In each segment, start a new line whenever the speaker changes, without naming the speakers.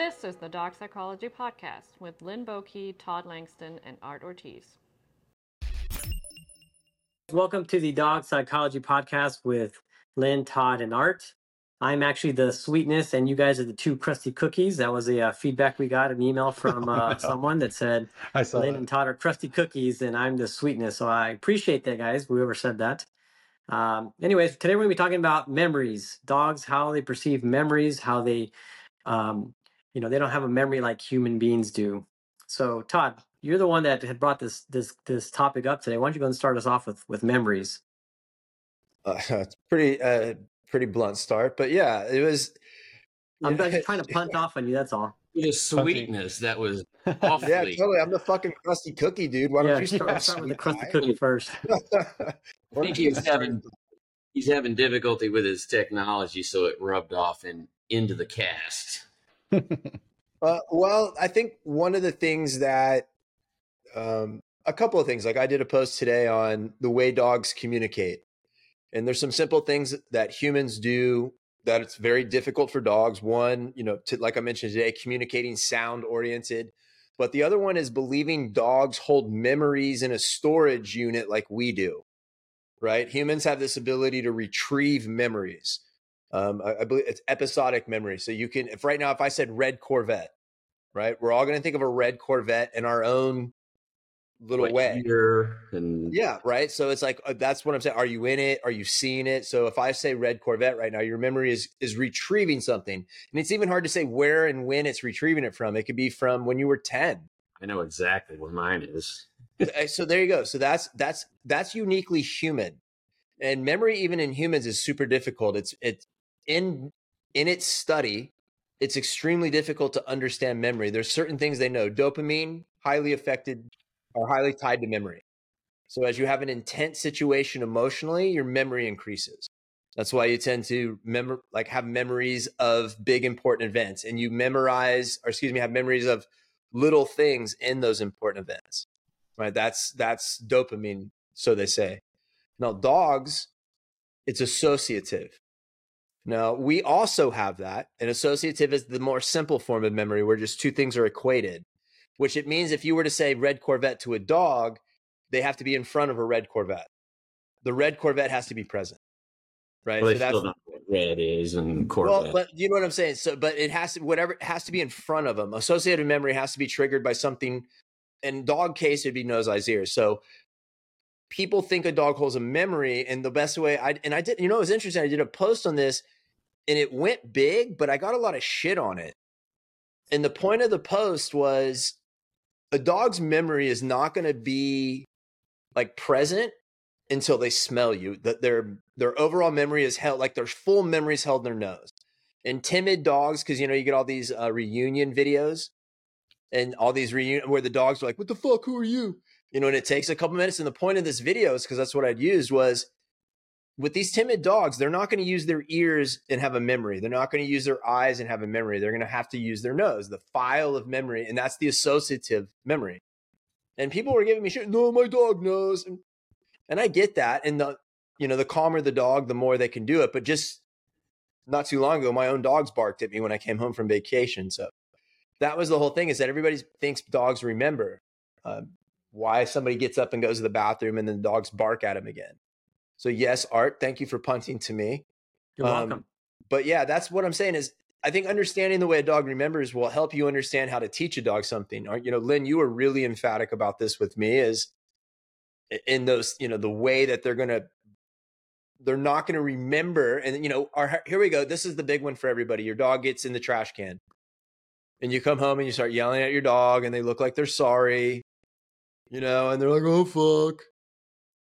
This is the Dog Psychology Podcast with Linn Boyke, Todd Langston, and Art Ortiz.
Welcome to the Dog Psychology Podcast with Linn, Todd, and Art. I'm actually the sweetness, and you guys are the two crusty cookies. That was a uh, feedback we got an email from uh, someone that said
I saw
Linn
that.
and Todd are crusty cookies, and I'm the sweetness. So I appreciate that, guys. Whoever said that. Um, anyways, today we're going to be talking about memories. Dogs, how they perceive memories, how they, um, you know, they don't have a memory like human beings do. So, Todd, you're the one that had brought this this this topic up today. Why don't you go and start us off with with memories?
Uh, it's pretty uh, pretty blunt start, but yeah, it was.
I'm
you know,
just trying to punt off on you. That's all.
the sweetness that was awfully.
Yeah, totally. I'm the fucking crusty cookie, dude. Why
yeah,
don't you
start,
start,
start with the
sweet
crusty
guy?
cookie first.
I think
you
he was
start-
having he's having difficulty with his technology, so it rubbed off and into the cast.
Uh, well, I think one of the things that, um, a couple of things. Like I did a post today on the way dogs communicate, and there's some simple things that humans do that it's very difficult for dogs. One, you know, to, like I mentioned today, communicating sound oriented. But the other one is believing dogs hold memories in a storage unit like we do, right? Humans have this ability to retrieve memories. Um, I, I believe it's episodic memory. So you can, if right now, if I said red Corvette, right, we're all going to think of a red Corvette in our own little
Like
way.
and
Yeah, right. So it's like uh, that's what I'm saying. Are you in it? Are you seeing it? So if I say red Corvette right now, your memory is is retrieving something, and it's even hard to say where and when it's retrieving it from. It could be from when you were ten.
I know exactly where mine is.
Uh, so there you go. So that's that's that's uniquely human, and memory even in humans is super difficult. It's it's in in its study. It's extremely difficult to understand memory. There's certain things they know. Dopamine highly affected are highly tied to memory. So as you have an intense situation emotionally, your memory increases. That's why you tend to memor- like have memories of big important events and you memorize or excuse me have memories of little things in those important events. Right? That's that's dopamine so they say. Now dogs it's associative. Now, we also have that. And associative is the more simple form of memory where just two things are equated, which it means if you were to say red Corvette to a dog, they have to be in front of a red Corvette. The red Corvette has to be present. Right.
Well,
So
that's know what red is and Corvette.
well, but you know what I'm saying. So, but it has to whatever it has to be in front of them. Associative memory has to be triggered by something. In dog case, it'd be nose, eyes, ears. So, people think a dog holds a memory, and the best way I and I did. You know, it was interesting. I did a post on this, and it went big, but I got a lot of shit on it. And the point of the post was, a dog's memory is not going to be like present until they smell you. That their their overall memory is held like their full memory is held in their nose. And timid dogs, because you know you get all these uh, reunion videos, and all these reunion where the dogs are like, "What the fuck? Who are you?" You know, and it takes a couple minutes. And the point of this video is because that's what I'd used was with these timid dogs, they're not going to use their ears and have a memory. They're not going to use their eyes and have a memory. They're going to have to use their nose, the file of memory, and that's the associative memory. And people were giving me shit. No, my dog knows, and, and I get that. And the you know the calmer the dog, the more they can do it. But just not too long ago, my own dogs barked at me when I came home from vacation. So that was the whole thing: is that everybody thinks dogs remember. Um, why somebody gets up and goes to the bathroom and then the dogs bark at him again. So yes, Art, thank you for punting to me.
You're
Um,
welcome.
But yeah, that's what I'm saying is I think understanding the way a dog remembers will help you understand how to teach a dog something. Or, you know, Linn, you were really emphatic about this with me is in those, you know, the way that they're going to, they're not going to remember. And, you know, our, here we go. This is the big one for everybody. Your dog gets in the trash can and you come home and you start yelling at your dog and they look like they're sorry, you know, and they're like, oh, fuck.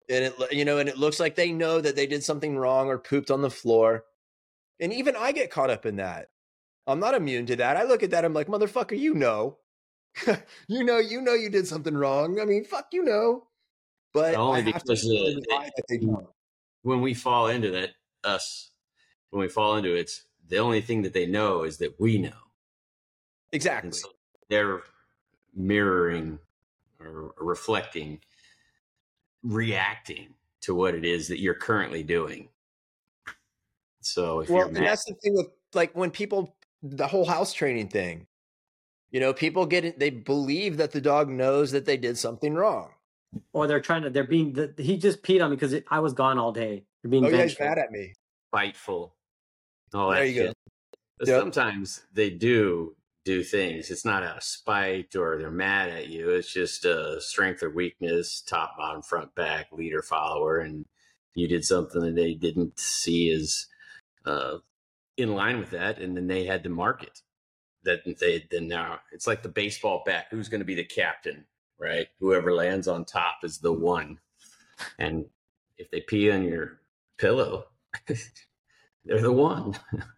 And it, you know, and it looks like they know that they did something wrong or pooped on the floor. And even I get caught up in that. I'm not immune to that. I look at that, I'm like, motherfucker, you know. you know, you know you did something wrong. I mean, fuck, you know. But
Only
have to
because,
they don't.
when we fall into that, us, when we fall into it, it's the only thing that they know is that we know.
Exactly.
So they're mirroring or reflecting, reacting to what it is that you're currently doing. So if
Well,
you're
and that's the thing with like when people the whole house training thing.
You know, people get it, they believe that the dog knows that they did something wrong.
Or they're trying to. They're being. The, he just peed on me because I was gone all day. They're being
Oh, yeah, he's mad at me.
Spiteful. All
There
that
you go.
shit. But
Yep.
Sometimes they do do things. It's not out of spite or they're mad at you. It's just a strength or weakness, top, bottom, front, back, leader, follower, and you did something that they didn't see as uh, in line with that, and then they had to mark it. That they then now it's like the baseball bat. Who's going to be the captain, right? Whoever lands on top is the one. And if they pee on your pillow, they're the one.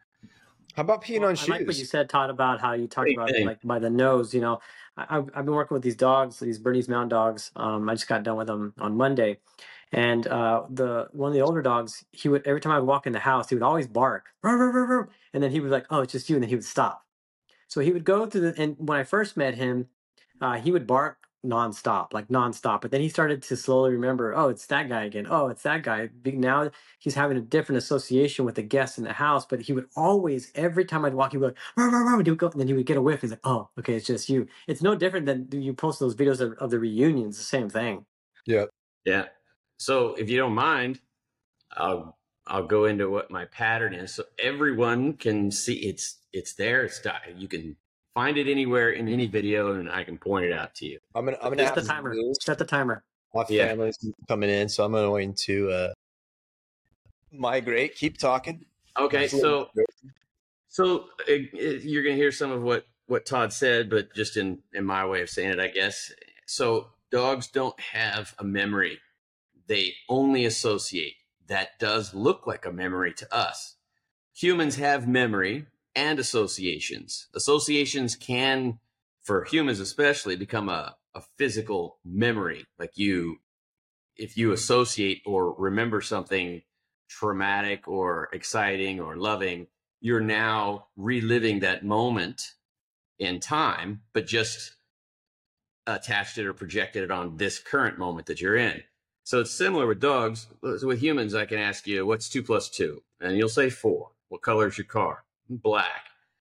How about peeing
Well,
on
I like what you
shoes?
said, Todd, about how you talked
Same
about
thing.
like by the nose. You know, I, I've I've been working with these dogs, these Bernese Mountain Dogs. Um, I just got done with them on Monday, and uh, the one of the older dogs, he would every time I would walk in the house, he would always bark, and then he was like, "Oh, it's just you," and then he would stop. So he would go through the and when I first met him, uh, he would bark nonstop, like nonstop. But then he started to slowly remember, oh, it's that guy again. Oh, it's that guy. Be- Now he's having a different association with the guests in the house. But he would always, every time I'd walk, he would, "Rah, rah, rah," and he would go, and then he would get a whiff. He's like, oh, okay, it's just you. It's no different than you post those videos of, of the reunions. The same thing.
Yeah. Yeah. So if you don't mind, I'll I'll go into what my pattern is, so everyone can see it's it's there. It's di- you can find it anywhere in any video, and I can point it out to you.
I'm gonna I'm gonna
Set the timer.
to
Set the timer.
My
Yeah.
family's coming in, so I'm going to uh, migrate. Keep talking.
Okay, so so uh, uh, you're gonna hear some of what what Todd said, but just in in my way of saying it, I guess. So dogs don't have a memory; they only associate. That does look like a memory to us. Humans have memory and associations. Associations can, for humans especially, become a, a physical memory. Like you, if you associate or remember something traumatic or exciting or loving, you're now reliving that moment in time, but just attached it or projected it on this current moment that you're in. So it's similar with dogs. With humans, I can ask you, what's two plus two? And you'll say four. What color is your car? Black.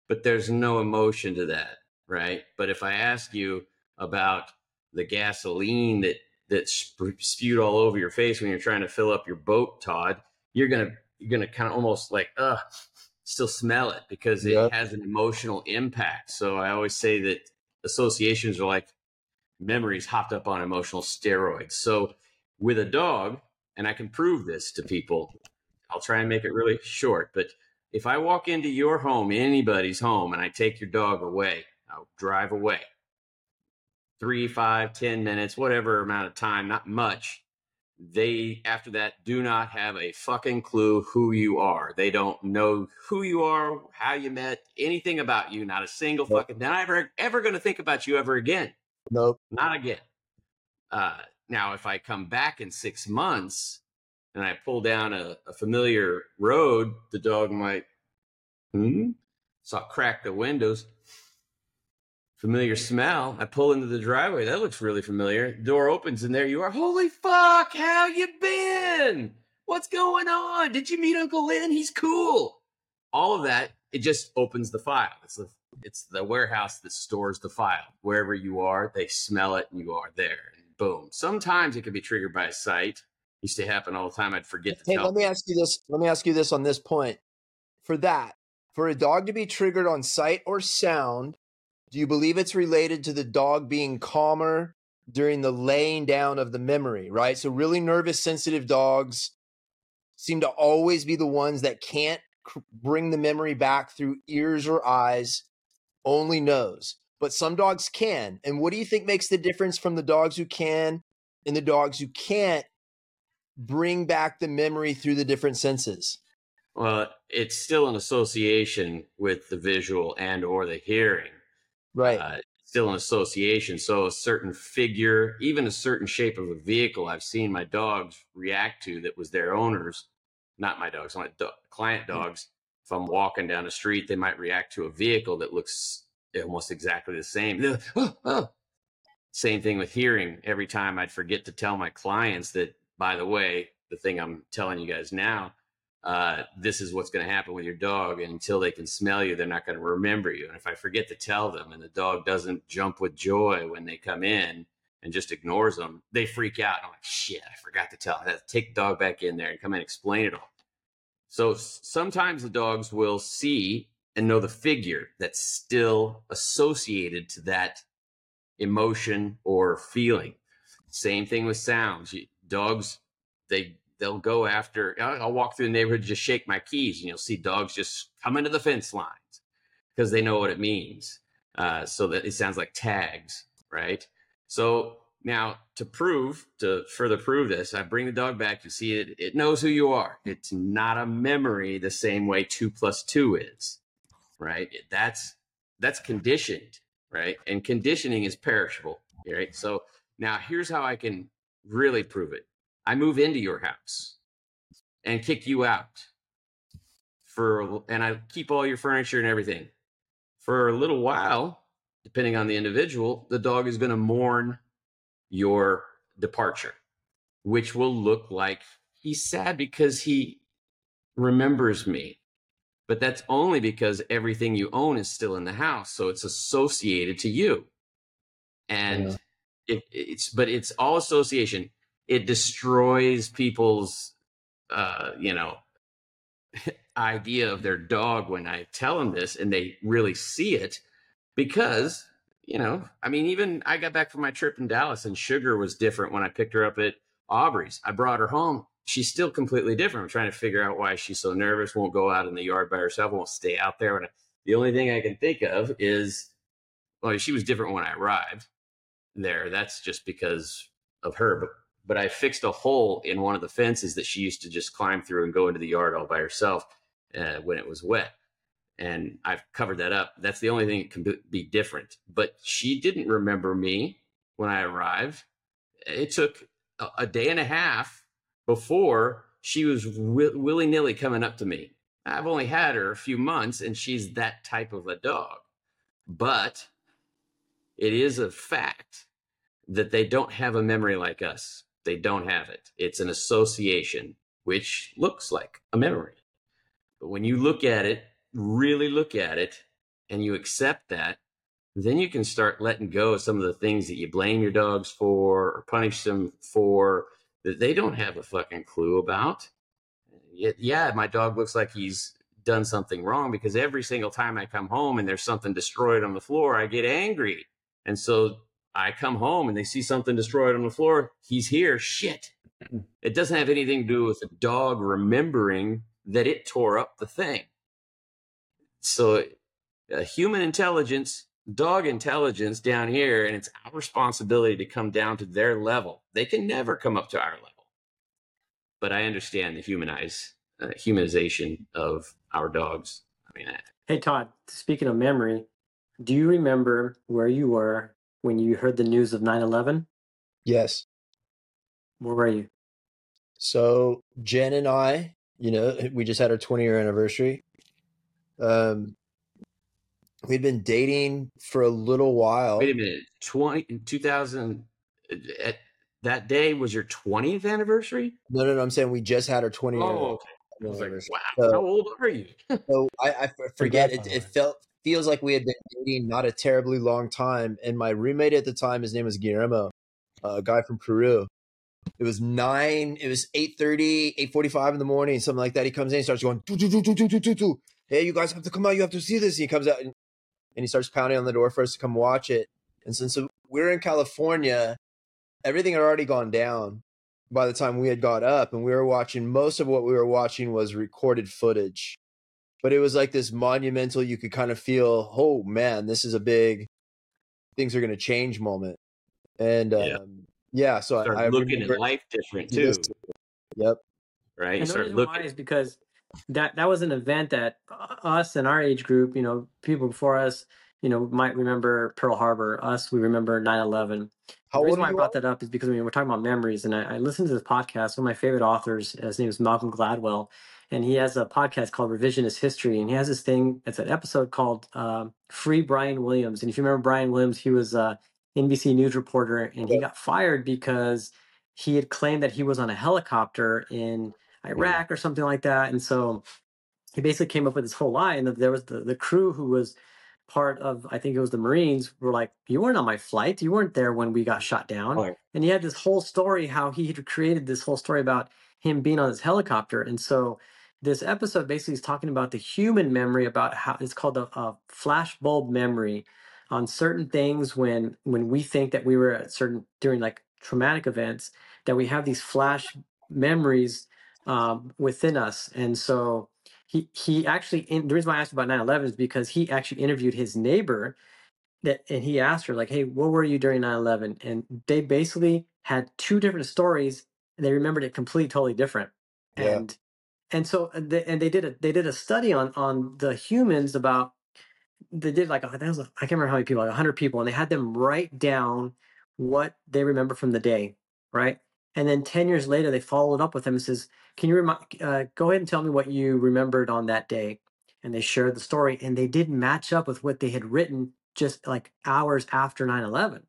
But there's no emotion to that, right? But if I ask you about the gasoline that that spewed all over your face when you're trying to fill up your boat, Todd, you're gonna you're gonna kind of almost like, uh, still smell it because it
Yep.
has an emotional impact. So I always say that associations are like memories hopped up on emotional steroids. So with a dog, and I can prove this to people, I'll try and make it really short, but if I walk into your home, anybody's home, and I take your dog away, I'll drive away. Three, five, ten minutes, whatever amount of time, not much. They, after that, do not have a fucking clue who you are. They don't know who you are, how you met, anything about you. Not a single
Nope.
fucking. They're not ever, ever going to think about you ever again.
Nope.
Not again. Uh, now, if I come back in six months and I pull down a, a familiar road, the dog might, hmm? So I'll crack the windows. Familiar smell. I pull into the driveway. That looks really familiar. Door opens and there you are. Holy fuck! How you been? What's going on? Did you meet Uncle Linn? He's cool. All of that. It just opens the file. It's the it's the warehouse that stores the file. Wherever you are, they smell it and you are there. And boom. Sometimes it can be triggered by sight. Used to happen all the time. I'd forget to
Hey,
tell.
let me ask you this. Let me ask you this on this point. For that, for a dog to be triggered on sight or sound, do you believe it's related to the dog being calmer during the laying down of the memory, right? So, really nervous, sensitive dogs seem to always be the ones that can't cr- bring the memory back through ears or eyes, only nose. But some dogs can. And what do you think makes the difference from the dogs who can and the dogs who can't bring back the memory through the different senses?
Well, it's still an association with the visual and or the hearing.
Right.
Uh, still an association. So a certain figure, even a certain shape of a vehicle, I've seen my dogs react to that was their owners, not my dogs, my do- client dogs. If I'm walking down the street, they might react to a vehicle that looks almost exactly the same. They're, "Oh, oh." Same thing with hearing. Every time I'd forget to tell my clients that, by the way, the thing I'm telling you guys now, uh, this is what's going to happen with your dog. And until they can smell you, they're not going to remember you. And if I forget to tell them and the dog doesn't jump with joy when they come in and just ignores them, they freak out. I'm like, shit, I forgot to tell. To take the dog back in there and come and explain it all. So sometimes the dogs will see and know the figure that's still associated to that emotion or feeling. Same thing with sounds. Dogs, they they'll go after. I'll walk through the neighborhood, just shake my keys, and you'll see dogs just come into the fence lines because they know what it means. Uh, so that it sounds like tags, right? So now to prove, to further prove this, I bring the dog back. You see it; it knows who you are. It's not a memory the same way two plus two is, right? That's that's conditioned, right? And conditioning is perishable, right? So now here's how I can really prove it. I move into your house and kick you out for and I keep all your furniture and everything. For a little while, depending on the individual, the dog is going to mourn your departure, which will look like he's sad because he remembers me. But that's only because everything you own is still in the house, so it's associated to you. And yeah. It, it's but it's all association it destroys people's uh, you know idea of their dog when I tell them this and they really see it because you know I mean even I got back from my trip in Dallas and Sugar was different when I picked her up at Aubrey's. I brought her home. She's still completely different. I'm trying to figure out why she's so nervous, won't go out in the yard by herself, won't stay out there. And the only thing I can think of is, well, she was different when I arrived there. That's just because of her. But but I fixed a hole in one of the fences that she used to just climb through and go into the yard all by herself uh, when it was wet. And I've covered that up. That's the only thing that can be different. But she didn't remember me when I arrived. It took a day and a half before she was wi- willy nilly coming up to me. I've only had her a few months and she's that type of a dog. But it is a fact that they don't have a memory like us. They don't have it. It's an association, which looks like a memory. But when you look at it, really look at it, and you accept that, then you can start letting go of some of the things that you blame your dogs for or punish them for that they don't have a fucking clue about. Yeah, my dog looks like he's done something wrong because every single time I come home and there's something destroyed on the floor, I get angry. And so I come home and they see something destroyed on the floor. He's here. Shit. It doesn't have anything to do with the dog remembering that it tore up the thing. So, uh, human intelligence, dog intelligence down here, and it's our responsibility to come down to their level. They can never come up to our level. But I understand the humanize, uh, humanization of our dogs. I mean,
hey, Todd, speaking of memory, do you remember where you were when you heard the news of 9/11?
Yes.
Where were you?
So Jen and I, you know, we just had our 20 year anniversary. Um, we'd been dating for a little while.
Wait a minute, 20 in 2000 at that day was your 20th anniversary?
No, no, no. I'm saying we just had our 20
year. Oh, okay. I was like, wow, so, how old are you?
so I, I forget. It, it felt feels like we had been dating not a terribly long time. And my roommate at the time, his name was Guillermo, a guy from Peru. It was nine, it was 8.30, 8.45 in the morning, something like that. He comes in, he starts going, doo, doo, doo, hey, you guys have to come out, you have to see this. He comes out and, and he starts pounding on the door for us to come watch it. And since we're in California, everything had already gone down by the time we had got up and we were watching most of what we were watching was recorded footage but it was like this monumental you could kind of feel oh man this is a big things are going to change moment. And yeah, um, yeah so
start I, I looking at life different too.
Yep.
Right?
You start looking is because that that was an event that us and our age group you know people before us you know might remember pearl harbor us we remember 9-11
How the
reason why i brought that up is because I mean, we're talking about memories and I, I listened to this podcast one of my favorite authors his name is malcolm gladwell and he has a podcast called Revisionist History, and he has this thing. It's an episode called uh, "Free Brian Williams." And if you remember Brian Williams, he was a NBC News reporter, and he got fired because he had claimed that he was on a helicopter in Iraq or something like that. And so he basically came up with this whole lie. And there was the, the crew who was part of, I think it was the Marines, were like, You weren't on my flight. You weren't there when we got shot down.
Right.
And he had this whole story how he had created this whole story about him being on his helicopter. And so this episode basically is talking about the human memory about how it's called a, a flashbulb memory on certain things when when we think that we were at certain during like traumatic events that we have these flash memories um, within us and so he he actually in, the reason why i asked about 9-11 is because he actually interviewed his neighbor that and he asked her like hey what were you during 9-11 and they basically had two different stories and they remembered it completely totally different.
Yeah.
and and so they, and they did a they did a study on on the humans about they did like a, that was a, I can't remember how many people like 100 people and they had them write down what they remember from the day right and then 10 years later they followed up with him and says can you remind uh, go ahead and tell me what you remembered on that day? And they shared the story and they didn't match up with what they had written just like hours after 9-11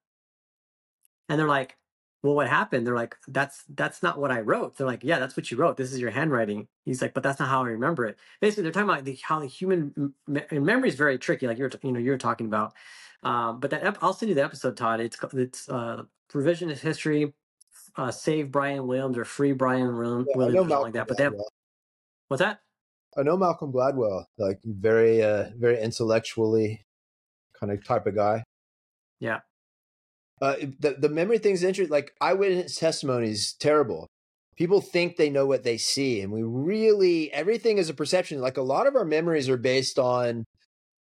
and they're like well what happened? They're like that's that's not what i wrote. They're like yeah that's what you wrote. This is your handwriting. He's like but that's not how i remember it. Basically they're talking about the, how the human and memory is very tricky like you're you know you're talking about. Um, but that i'll send you the episode todd. It's it's uh revisionist history uh, save brian williams or free brian Wil-
Yeah,
williams or something like that but they have,
Gladwell.
what's that
I know Malcolm Gladwell, like very, uh, very intellectually kind of type of guy.
Yeah.
Uh, the the memory thing's interesting. Like eyewitness testimony is terrible. People think they know what they see, and we really everything is a perception. Like a lot of our memories are based on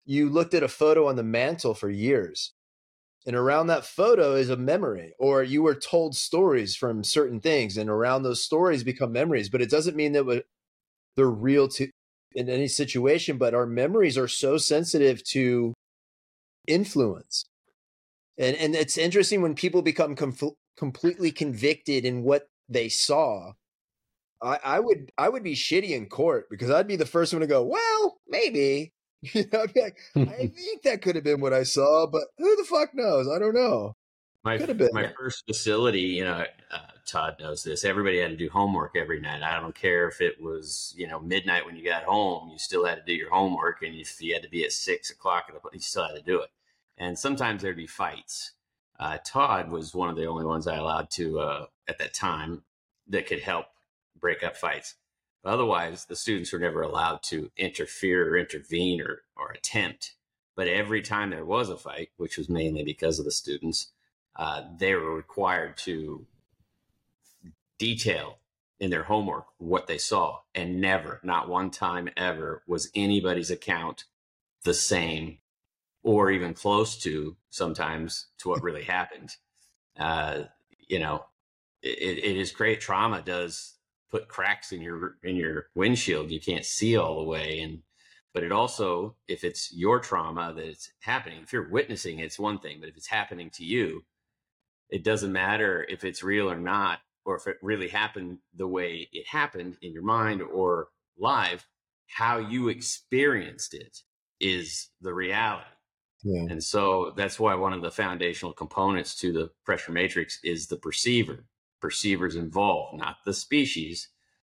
you looked at a photo on the mantle for years, and around that photo is a memory, or you were told stories from certain things, and around those stories become memories. But it doesn't mean that they're real to in any situation. But our memories are so sensitive to influence and and it's interesting when people become com- completely convicted in what they saw I, I would i would be shitty in court because i'd be the first one to go well maybe you know I'd be like, i think that could have been what i saw but who the fuck knows i don't know
My
Could have been.
my first facility, you know, uh, Todd knows this. Everybody had to do homework every night. I don't care if it was, you know, midnight when you got home. You still had to do your homework, and if you had to be at six o'clock, you still had to do it. And sometimes there'd be fights. Uh, Todd was one of the only ones I allowed to uh, at that time that could help break up fights. Otherwise, the students were never allowed to interfere or intervene or, or attempt. But every time there was a fight, which was mainly because of the students, uh, they were required to detail in their homework what they saw. And never, not one time ever, was anybody's account the same or even close to sometimes to what really happened. Uh, you know, it, it is great. Trauma does put cracks in your in your windshield. You can't see all the way, and but it also, if it's your trauma that it's happening, if you're witnessing, it's one thing. But if it's happening to you, it doesn't matter if it's real or not, or if it really happened the way it happened in your mind or live. How you experienced it is the reality.
yeah
And so that's why one of the foundational components to the pressure matrix is the perceiver. Perceivers involved, not the species,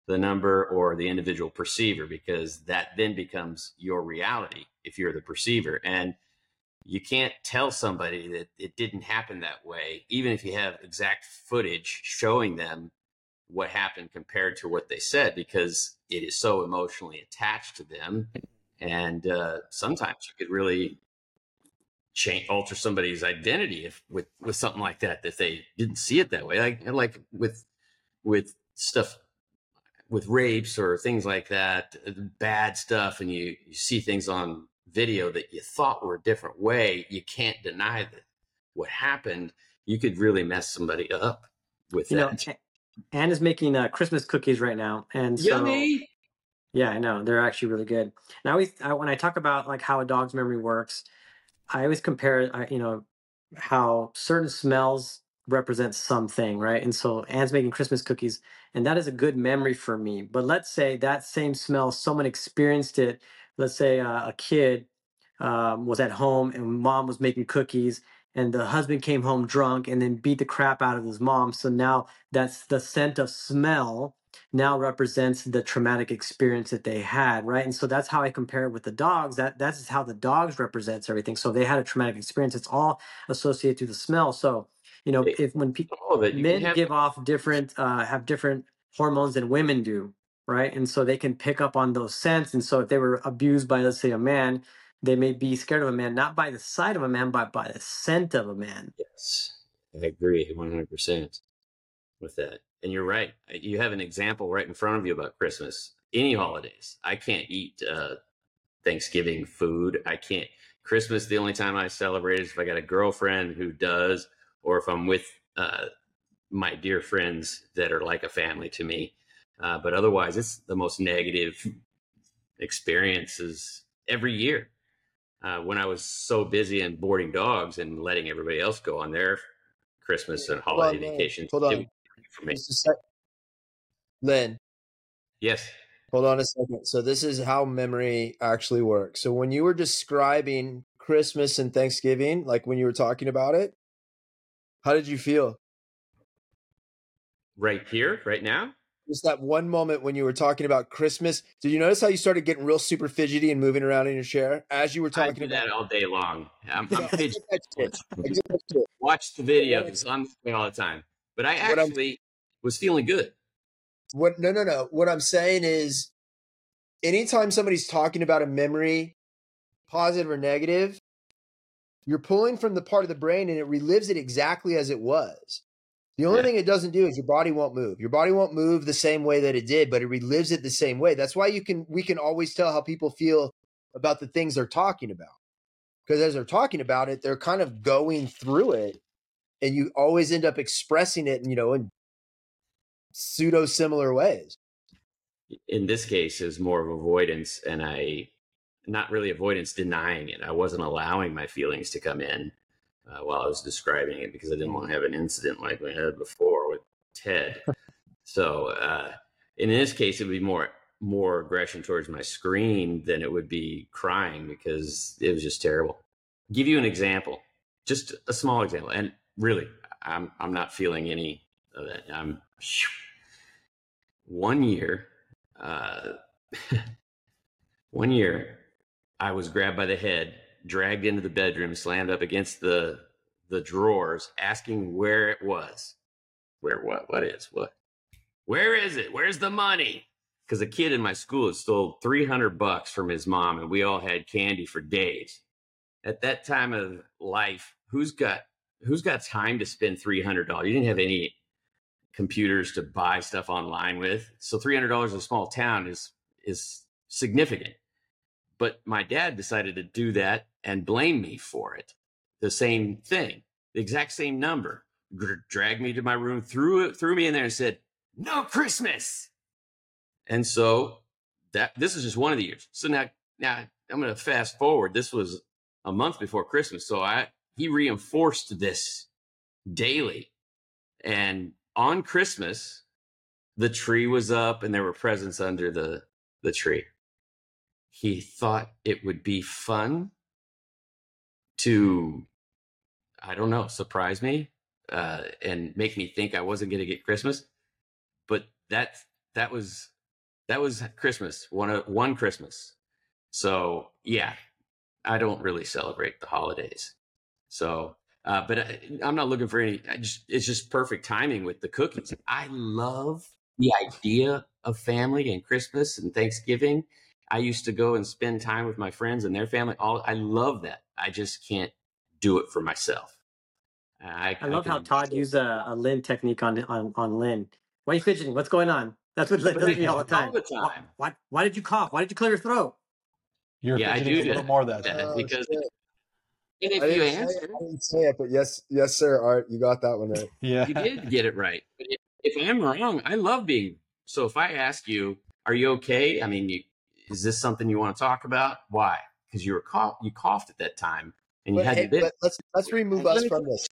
the number or the individual perceiver, because that then becomes your reality if you're the perceiver. And you can't tell somebody that it didn't happen that way, even if you have exact footage showing them what happened compared to what they said, because it is so emotionally attached to them. And uh, sometimes you could really change alter somebody's identity if with with something like that if they didn't see it that way like like with with stuff with rapes or things like that uh, bad stuff and you, you see things on video that you thought were a different way you can't deny that what happened you could really mess somebody up with
you know
that
A- anne is making uh, christmas cookies right now and so
yummy
Yeah, I know. They're actually really good. now always, I, when I talk about like how a dog's memory works, I always compare, you know, how certain smells represent something, right? And so Anne's making Christmas cookies, and that is a good memory for me. But let's say that same smell, someone experienced it. Let's say uh, a kid um, was at home and mom was making cookies, and the husband came home drunk and then beat the crap out of his mom. So now that's the scent of smell now represents the traumatic experience that they had, right? And so that's how I compare it with the dogs. That that's how the dogs represents everything. So they had a traumatic experience. It's all associated to the smell. So you know, if when people men have... give off different uh, have different hormones than women do, right? And so they can pick up on those scents. And so if they were abused by, let's say, a man, they may be scared of a man not by the sight of a man, but by the scent of a man.
Yes, I agree 100% with that. And you're right. You have an example right in front of you about Christmas. Any holidays, I can't eat uh, Thanksgiving food. I can't. Christmas, the only time I celebrate is if I got a girlfriend who does, or if I'm with uh, my dear friends that are like a family to me. Uh, but otherwise, it's the most negative experiences every year. Uh, when I was so busy and boarding dogs and letting everybody else go on their Christmas and holiday
on,
vacations. For me.
Sec- Linn.
Yes.
Hold on a second. So this is how memory actually works. So when you were describing Christmas and Thanksgiving, like when you were talking about it, how did you feel?
Right here, right now?
Just that one moment when you were talking about Christmas. Did you notice how you started getting real super fidgety and moving around in your chair as you were talking
I do
about
that all day long? I'm, I'm fidgety. Watch the video because I'm moving all the time. But I actually was feeling good.
What? No, no, no. What I'm saying is, anytime somebody's talking about a memory, positive or negative, you're pulling from the part of the brain and it relives it exactly as it was. The only yeah. thing it doesn't do is your body won't move. Your body won't move the same way that it did, but it relives it the same way. That's why you can we can always tell how people feel about the things they're talking about. Because as they're talking about it, they're kind of going through it and you always end up expressing it, you know, in pseudo similar ways.
In this case, is more of avoidance and I not really avoidance, denying it. I wasn't allowing my feelings to come in uh, while I was describing it because I didn't want to have an incident like we had before with Ted. so uh, in this case, it would be more more aggression towards my screen than it would be crying because it was just terrible. Give you an example, just a small example, and really, I'm I'm not feeling any of that. I'm one year, uh, one year, I was grabbed by the head dragged into the bedroom, slammed up against the the drawers, asking where it was. Where what? What is what? Where is it? Where's the money? Because a kid in my school had stole three hundred bucks from his mom, and we all had candy for days. At that time of life, who's got who's got time to spend three hundred dollars? You didn't have any computers to buy stuff online with, so three hundred dollars in a small town is is significant. But my dad decided to do that and blame me for it. The same thing, the exact same number. Dragged me to my room, threw it, threw me in there, and said, "No Christmas." And so that this is just one of the years. So now, now I'm going to fast forward. This was a month before Christmas, so I he reinforced this daily, and on Christmas, the tree was up and there were presents under the the tree. He thought it would be fun to i don't know surprise me uh, and make me think i wasn't going to get christmas. But that that was that was christmas one one christmas. So yeah i don't really celebrate the holidays so uh, but I, i'm not looking for any just, it's just perfect timing with the cookies i love the idea of family and christmas and thanksgiving I used to go and spend time with my friends and their family. All I love that. I just can't do it for myself.
I, I love I how Todd used a, a Linn technique on on on Linn. Why are you fidgeting? What's going on? That's what Linn does me all the time. All the time. Why, why, why, did you cough? Why did you clear your throat?
You're yeah, I do a little more that,
that because. And
if I you answer, I didn't say it, but yes, yes, sir, Art, you got that one right.
yeah,
you did get it right. But if, if I'm wrong, I love being. So if I ask you, "Are you okay?" I mean, you is this something you want to talk about? Why? Because you were cough, you coughed at that time and you but, had hey, bit.
Let's let's remove us from this.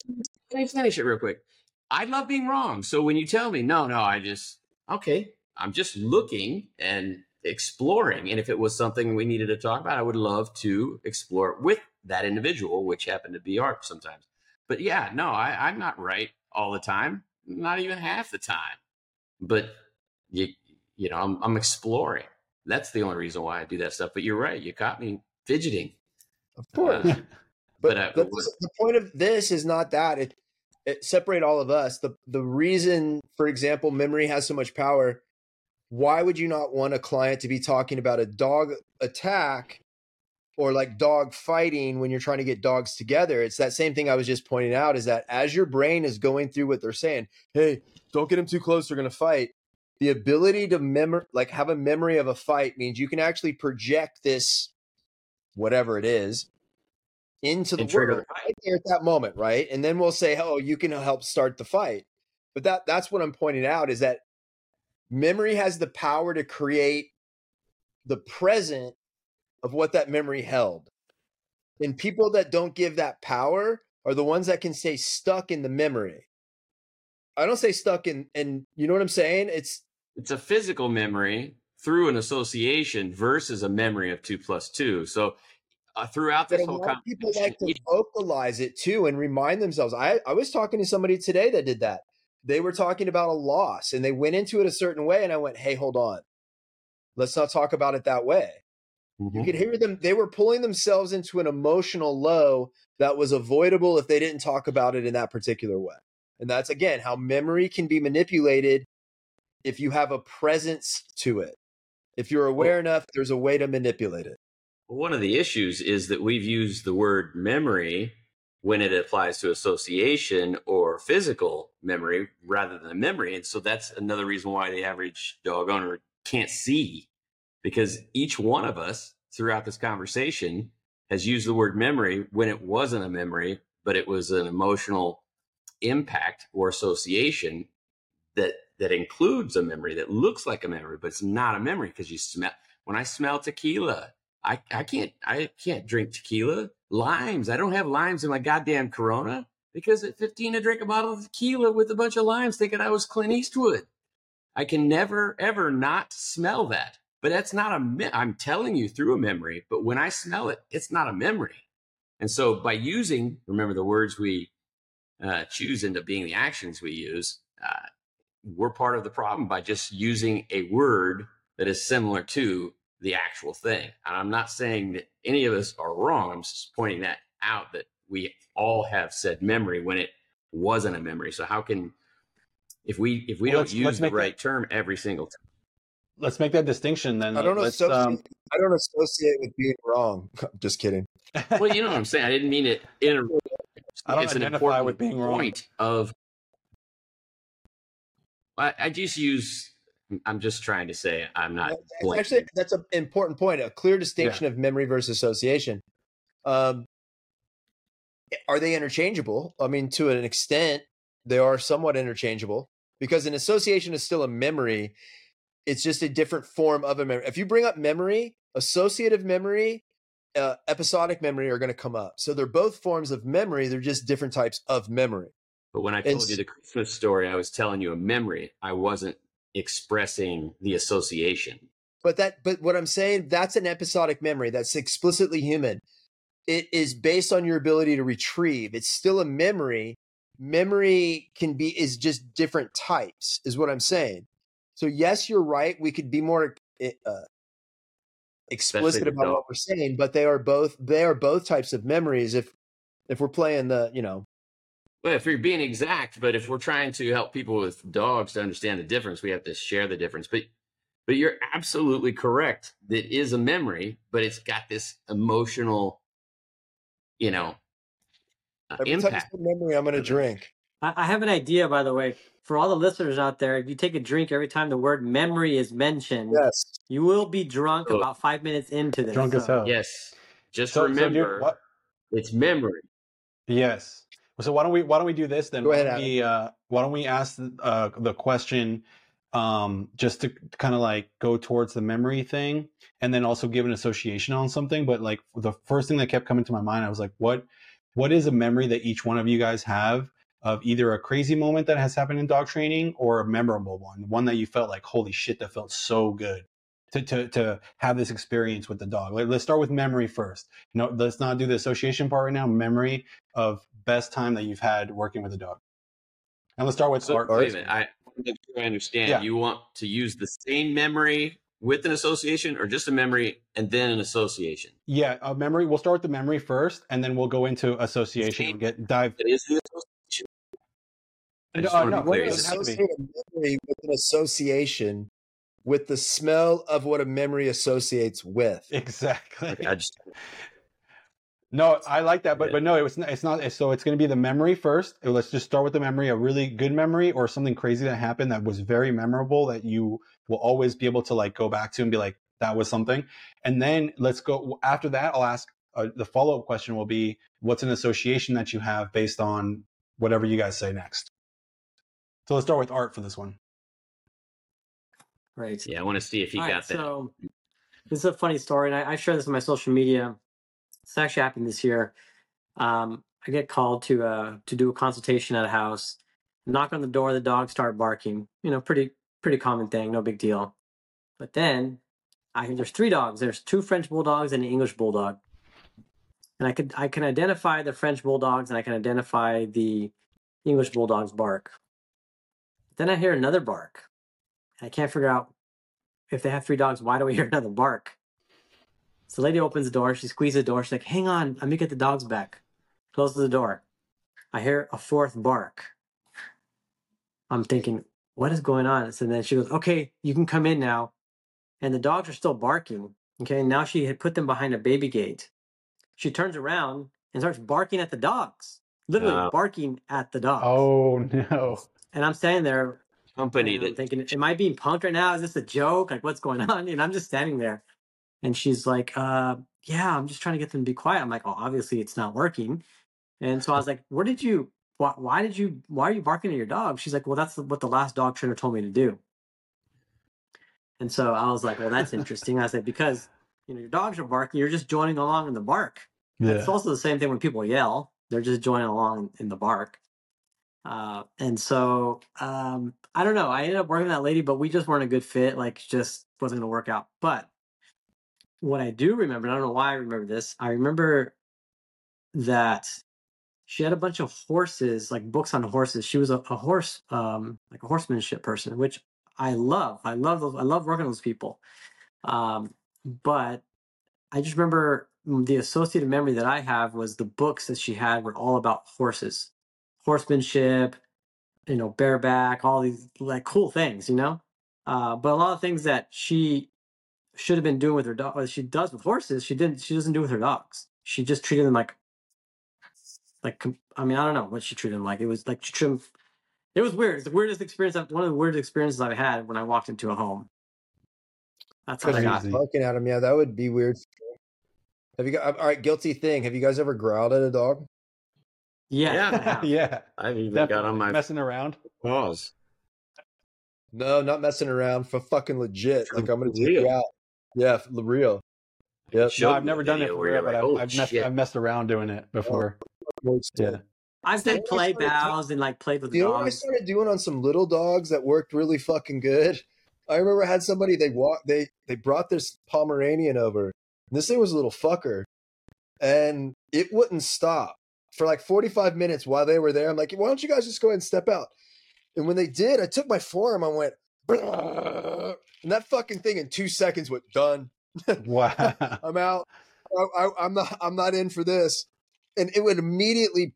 Let me finish it real quick. I love being wrong. So when you tell me, no, no, I just okay, I'm just looking and exploring. And if it was something we needed to talk about, I would love to explore it with that individual, which happened to be art sometimes. But yeah, no, I, I'm not right all the time, not even half the time. But you you know I'm I'm exploring. That's the only reason why I do that stuff. But you're right. You caught me fidgeting.
Of course. Uh, but, but, I, but the point of this is not that it, it separate all of us. The the reason, for example, memory has so much power. Why would you not want a client to be talking about a dog attack or like dog fighting when you're trying to get dogs together? It's that same thing I was just pointing out. Is that as your brain is going through what they're saying, hey, don't get them too close. They're going to fight the ability to memor like have a memory of a fight means you can actually project this whatever it is into the world right there at that moment right and then we'll say oh you can help start the fight but that that's what i'm pointing out is that memory has the power to create the present of what that memory held and people that don't give that power are the ones that can stay stuck in the memory i don't say stuck in and you know what i'm saying it's
it's a physical memory through an association versus a memory of two plus two. So uh, throughout this whole conversation,
people like to vocalize it too and remind themselves. I, I was talking to somebody today that did that. They were talking about a loss and they went into it a certain way, and I went, "Hey, hold on, let's not talk about it that way." Mm-hmm. You could hear them; they were pulling themselves into an emotional low that was avoidable if they didn't talk about it in that particular way. And that's again how memory can be manipulated if you have a presence to it. If you're aware well, enough, there's a way to manipulate it.
One of the issues is that we've used the word memory when it applies to association or physical memory rather than memory. And so that's another reason why the average dog owner can't see because each one of us throughout this conversation has used the word memory when it wasn't a memory, but it was an emotional impact or association that that includes a memory that looks like a memory, but it's not a memory because you smell. When I smell tequila, I, I can't I can't drink tequila. Limes, I don't have limes in my goddamn Corona because at 15 I drank a bottle of tequila with a bunch of limes, thinking I was Clint Eastwood. I can never ever not smell that. But that's not a. Me- I'm telling you through a memory. But when I smell it, it's not a memory. And so by using, remember the words we uh, choose into being the actions we use. Uh, we're part of the problem by just using a word that is similar to the actual thing. And I'm not saying that any of us are wrong. I'm just pointing that out that we all have said memory when it wasn't a memory. So how can if we if we well, don't use the right that, term every single time?
Let's make that distinction then.
I don't associate, um, I don't associate with being wrong. just kidding.
well, you know what I'm saying. I didn't mean it in a.
I don't it's identify with being wrong.
Point of I, I just use. I'm just trying to say I'm not.
Actually, that's an important point. A clear distinction yeah. of memory versus association. Um, are they interchangeable? I mean, to an extent, they are somewhat interchangeable because an association is still a memory. It's just a different form of a memory. If you bring up memory, associative memory, uh, episodic memory are going to come up. So they're both forms of memory. They're just different types of memory.
But when I told it's, you the Christmas story, I was telling you a memory. I wasn't expressing the association.
But that but what I'm saying, that's an episodic memory. That's explicitly human. It is based on your ability to retrieve. It's still a memory. Memory can be is just different types, is what I'm saying. So yes, you're right. We could be more uh, explicit about what we're saying, but they are both they are both types of memories. If if we're playing the you know
well, if you're being exact, but if we're trying to help people with dogs to understand the difference, we have to share the difference. But but you're absolutely correct. That is a memory, but it's got this emotional, you know, uh, Every impact.
memory, I'm going to drink.
I, I have an idea, by the way, for all the listeners out there. If you take a drink every time the word memory is mentioned,
yes,
you will be drunk oh. about five minutes into this.
Drunk so. as hell.
Yes. Just so, remember, so it's memory.
Yes. So why don't we why don't we do this then? Go ahead, why, don't we, uh, why don't we ask uh, the question um, just to kind of like go towards the memory thing, and then also give an association on something. But like the first thing that kept coming to my mind, I was like, what what is a memory that each one of you guys have of either a crazy moment that has happened in dog training or a memorable one, one that you felt like, holy shit, that felt so good to, to, to have this experience with the dog. Like, let's start with memory first. No, let's not do the association part right now. Memory of best time that you've had working with a dog? And let's start with
so,
Art.
Wait a minute. I, I understand.
Yeah.
You want to use the same memory with an association or just a memory and then an association?
Yeah, a memory. We'll start with the memory first, and then we'll go into association and get dive.
It is the association. I just
No,
want to
no,
be
what
clear.
does it have to be?
Associate a memory with an association with the smell of what a memory associates with.
Exactly.
Okay, I just
No, I like that, but
Yeah.
but no, it's not, it's not. So it's going to be the memory first. Let's just start with the memory, a really good memory or something crazy that happened that was very memorable that you will always be able to like go back to and be like that was something. And then let's go after that. I'll ask uh, the follow up question will be what's an association that you have based on whatever you guys say next. So let's start with art for this one.
Right.
yeah, I want to see if he
All
got
right,
that.
So this is a funny story, and I, I share this on my social media. It's actually happened this year. Um, I get called to uh, to do a consultation at a house. Knock on the door, the dogs start barking. You know, pretty pretty common thing, no big deal. But then I there's three dogs. There's two French bulldogs and an English bulldog. And I could I can identify the French bulldogs and I can identify the English bulldog's bark. Then I hear another bark. I can't figure out if they have three dogs, why do we hear another bark? So the lady opens the door, she squeezes the door, she's like, hang on, let me get the dogs back. Closes the door. I hear a fourth bark. I'm thinking, what is going on? So then she goes, okay, you can come in now. And the dogs are still barking. Okay, now she had put them behind a baby gate. She turns around and starts barking at the dogs, literally
Wow.
barking at the dogs.
Oh no!
And I'm standing there
Company
and I'm
that
thinking, am I being punked right now? Is this a joke? Like, what's going on? And I'm just standing there. And she's like, uh, yeah, I'm just trying to get them to be quiet. I'm like, well, obviously it's not working. And so I was like, where did you, why, why did you, why are you barking at your dog? She's like, well, that's what the last dog trainer told me to do. And so I was like, well, that's interesting. I said, because, you know, your dogs are barking, you're just joining along in the bark. Yeah. It's also the same thing when people yell. They're just joining along in the bark. Uh, and so um, I don't know. I ended up working with that lady, but we just weren't a good fit. Like, just wasn't going to work out. But what I do remember, and I don't know why I remember this. I remember that she had a bunch of horses, like books on horses. She was a, a horse, um, like a horsemanship person, which I love. I love those. I love working with those people. Um, but I just remember mm, the associated memory that I have was the books that she had were all about horses, horsemanship, you know, bareback, all these like cool things, you know. Uh, but a lot of things that she should have been doing with her dog, what she does with horses, she didn't. She doesn't do with her dogs. She just treated them like, like I mean, I don't know what she treated them like. It was like she treated them. It was weird. It's the weirdest experience. I've- One of the weirdest experiences I've had when I walked into a home. That's all I got.
Crazy.
Barking at him, yeah, that would be weird. Have you got all right? Guilty thing. Have you guys ever growled at a dog?
Yeah,
Yeah.
I have.
yeah,
I've even got on my
messing around.
paws.
No, not messing around. For fucking legit.
For
Like I'm gonna take you out. Yeah, for real.
Yeah.
No, I've never done it
video
for real,
you're
but
like,
I've,
"Oh,
I've messed. I've messed around doing it oh, before. Yeah.
I've
You know
did
what I
play bows and like played with
You know what I started doing on some little dogs that worked really fucking good? I remember I had somebody they walk they they brought this Pomeranian over. And this thing was a little fucker. And it wouldn't stop for like 45 minutes while they were there. I'm like, why don't you guys just go ahead and step out? And when they did, I took my forearm, I went, and that fucking thing in two seconds went done.
Wow.
I'm out. I, I, I'm not. I'm not in for this. And it would immediately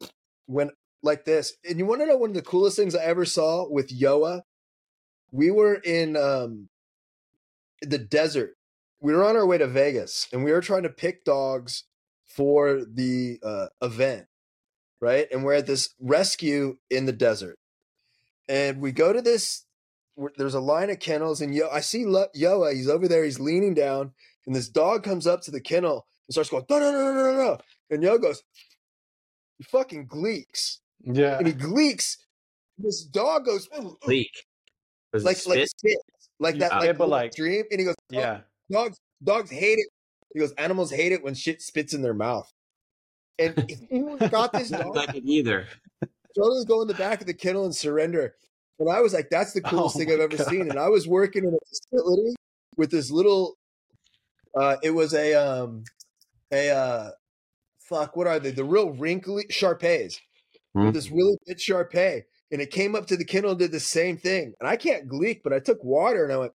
went like this. And you want to know one of the coolest things I ever saw with Yoa? We were in um, the desert. We were on our way to Vegas, and we were trying to pick dogs for the uh, event, right? And we're at this rescue in the desert, and we go to this. There's a line of kennels, and Yo, I see Lo- Yoa. He's over there. He's leaning down, and this dog comes up to the kennel and starts going, no, no, no, no, no, no. And Yo goes, you fucking gleeks.
yeah.
And he gleeks. This dog goes, "Ooh, ooh,"
Leak. Was
like,
it
like,
spit?
spit, like that,
Yeah,
like
but like-
dream. And he goes, "Oh,
Yeah.
dogs, dogs hate it. He goes, animals hate it when shit spits in their mouth. And if anyone got this dog,
like it either.
totally go in the back of the kennel and surrender. And I was like, that's the coolest
Oh
thing I've ever
God.
seen. And I was working in a facility with this little uh it was a um a uh fuck, what are they? The real wrinkly Shar-Peis.
Hmm.
This really good Shar-Pei. and it came up to the kennel and did the same thing. And I can't gleek, but I took water and I went,